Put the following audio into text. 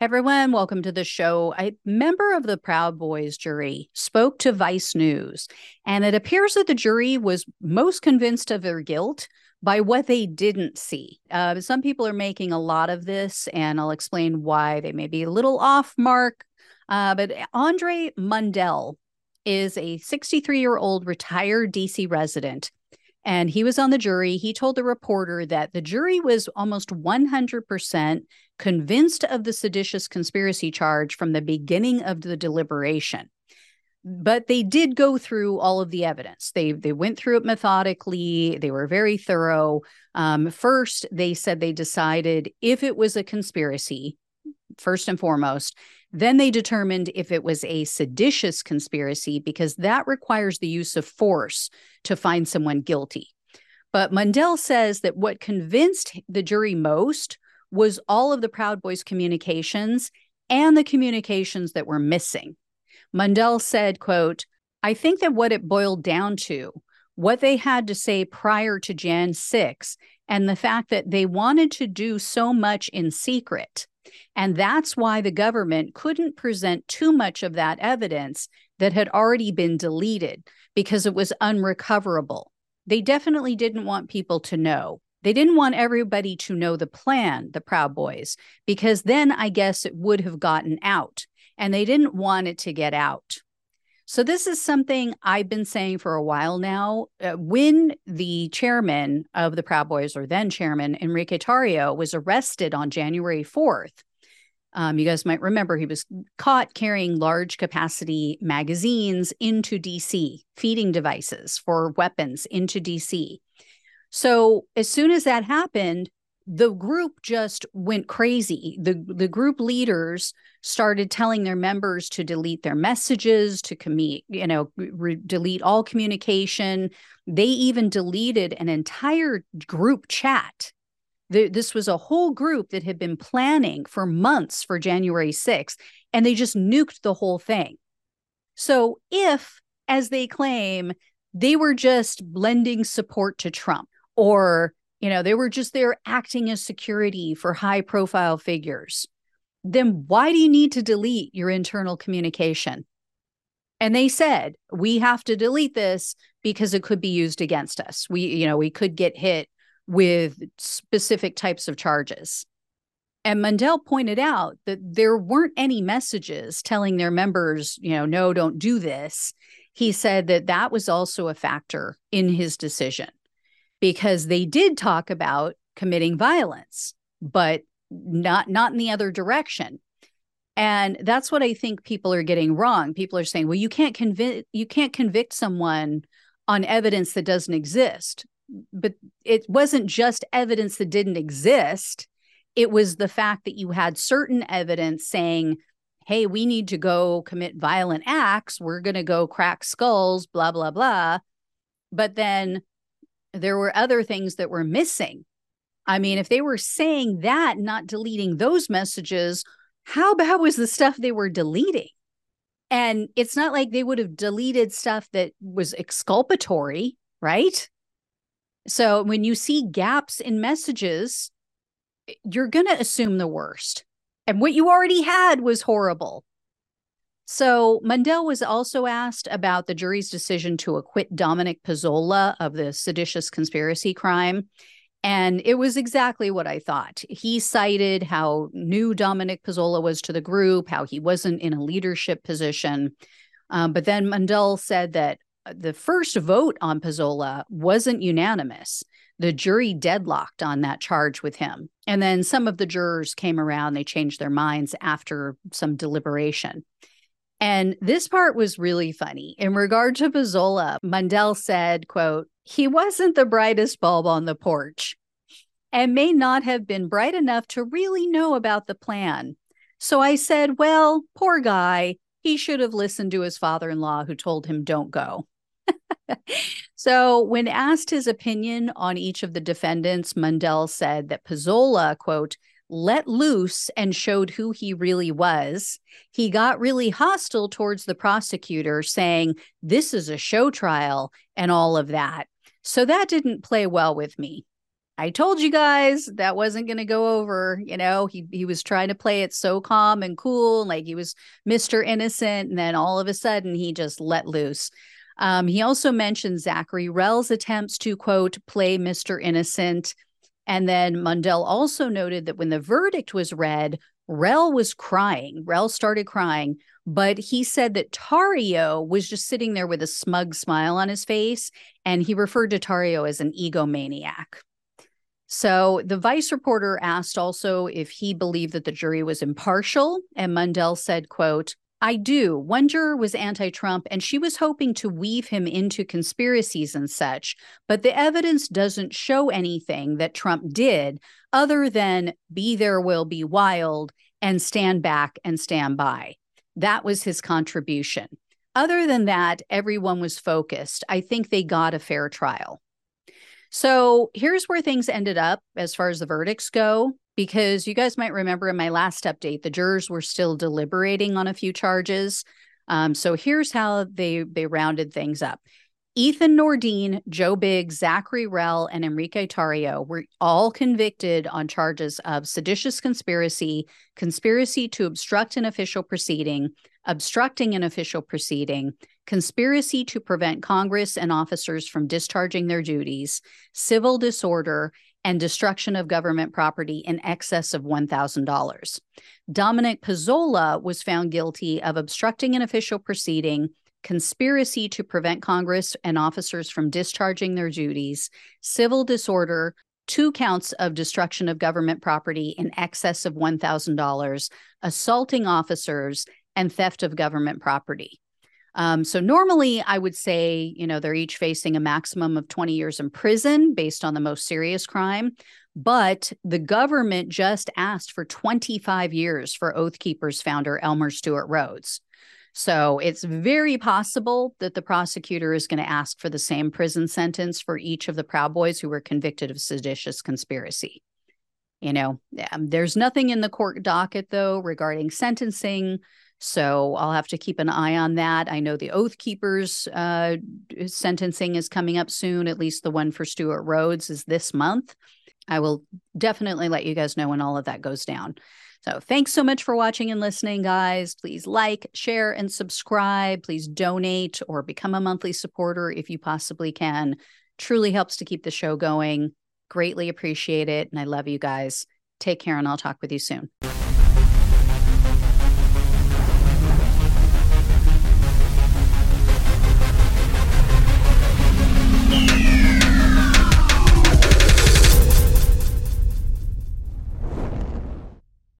Everyone, welcome to the show. A member of the Proud Boys jury spoke to Vice News, and it appears that the jury was most convinced of their guilt by what they didn't see. Uh, some people are making a lot of this, and I'll explain why they may be a little off mark. Uh, but Andre Mundell is a 63 year old retired DC resident and he was on the jury. He told the reporter that the jury was almost 100% convinced of the seditious conspiracy charge from the beginning of the deliberation. But they did go through all of the evidence. They they went through it methodically. They were very thorough. Um, first, they said they decided if it was a conspiracy, first and foremost, then they determined if it was a seditious conspiracy because that requires the use of force to find someone guilty. But Mundell says that what convinced the jury most was all of the Proud Boys communications and the communications that were missing. Mundell said, quote, I think that what it boiled down to, what they had to say prior to Jan 6, and the fact that they wanted to do so much in secret and that's why the government couldn't present too much of that evidence that had already been deleted because it was unrecoverable. They definitely didn't want people to know. They didn't want everybody to know the plan, the Proud Boys, because then I guess it would have gotten out and they didn't want it to get out. So, this is something I've been saying for a while now. Uh, when the chairman of the Proud Boys, or then chairman, Enrique Tarrio, was arrested on January 4th, um, you guys might remember he was caught carrying large capacity magazines into DC, feeding devices for weapons into DC. So, as soon as that happened, the group just went crazy. The the group leaders started telling their members to delete their messages, to commit, you know, re- delete all communication. They even deleted an entire group chat. The, this was a whole group that had been planning for months for January 6th, and they just nuked the whole thing. So, if, as they claim, they were just lending support to Trump or you know, they were just there acting as security for high profile figures. Then why do you need to delete your internal communication? And they said, we have to delete this because it could be used against us. We, you know, we could get hit with specific types of charges. And Mundell pointed out that there weren't any messages telling their members, you know, no, don't do this. He said that that was also a factor in his decision because they did talk about committing violence, but not not in the other direction. And that's what I think people are getting wrong. People are saying, "Well, you can't convict you can't convict someone on evidence that doesn't exist." But it wasn't just evidence that didn't exist. It was the fact that you had certain evidence saying, "Hey, we need to go commit violent acts. We're going to go crack skulls, blah blah blah." But then there were other things that were missing. I mean, if they were saying that, not deleting those messages, how bad was the stuff they were deleting? And it's not like they would have deleted stuff that was exculpatory, right? So when you see gaps in messages, you're going to assume the worst. And what you already had was horrible. So Mundell was also asked about the jury's decision to acquit Dominic Pezzola of the seditious conspiracy crime. And it was exactly what I thought. He cited how new Dominic Pezzola was to the group, how he wasn't in a leadership position. Um, but then Mundell said that the first vote on Pezzola wasn't unanimous. The jury deadlocked on that charge with him. And then some of the jurors came around, they changed their minds after some deliberation. And this part was really funny. In regard to Pezzola, Mundell said, quote, he wasn't the brightest bulb on the porch and may not have been bright enough to really know about the plan. So I said, well, poor guy. He should have listened to his father in law who told him, don't go. so, when asked his opinion on each of the defendants, Mundell said that Pezzola, quote, let loose and showed who he really was. He got really hostile towards the prosecutor, saying, This is a show trial and all of that. So that didn't play well with me. I told you guys that wasn't going to go over. You know, he he was trying to play it so calm and cool, like he was Mr. Innocent, and then all of a sudden he just let loose. Um, he also mentioned Zachary Rehl's attempts to quote play Mr. Innocent, and then Mundell also noted that when the verdict was read, Rehl was crying. Rehl started crying, but he said that Tarrio was just sitting there with a smug smile on his face, and he referred to Tarrio as an egomaniac. So the vice reporter asked also if he believed that the jury was impartial, and Mundell said, quote, I do. One juror was anti Trump, and she was hoping to weave him into conspiracies and such. But the evidence doesn't show anything that Trump did other than be there will be wild and stand back and stand by. That was his contribution. Other than that, everyone was focused. I think they got a fair trial. So here's where things ended up as far as the verdicts go, because you guys might remember in my last update, the jurors were still deliberating on a few charges. Um, so here's how they they rounded things up. Ethan Nordean, Joe Biggs, Zachary Rehl, and Enrique Tarrio were all convicted on charges of seditious conspiracy, conspiracy to obstruct an official proceeding, obstructing an official proceeding, conspiracy to prevent Congress and officers from discharging their duties, civil disorder, and destruction of government property in excess of $1,000. Dominic Pezzola was found guilty of obstructing an official proceeding, conspiracy to prevent Congress and officers from discharging their duties, civil disorder, two counts of destruction of government property in excess of $1,000, assaulting officers, and theft of government property. Um, so normally I would say, you know, they're each facing a maximum of 20 years in prison based on the most serious crime. But the government just asked for 25 years for Oath Keepers founder Elmer Stewart Rhodes. So it's very possible that the prosecutor is going to ask for the same prison sentence for each of the Proud Boys who were convicted of seditious conspiracy. You know, um, there's nothing in the court docket, though, regarding sentencing. So I'll have to keep an eye on that. I know the Oath Keepers uh, sentencing is coming up soon. At least the one for Stewart Rhodes is this month. I will definitely let you guys know when all of that goes down. So thanks so much for watching and listening, guys. Please like, share, and subscribe. Please donate or become a monthly supporter if you possibly can. Truly helps to keep the show going. Greatly appreciate it. And I love you guys. Take care, and I'll talk with you soon.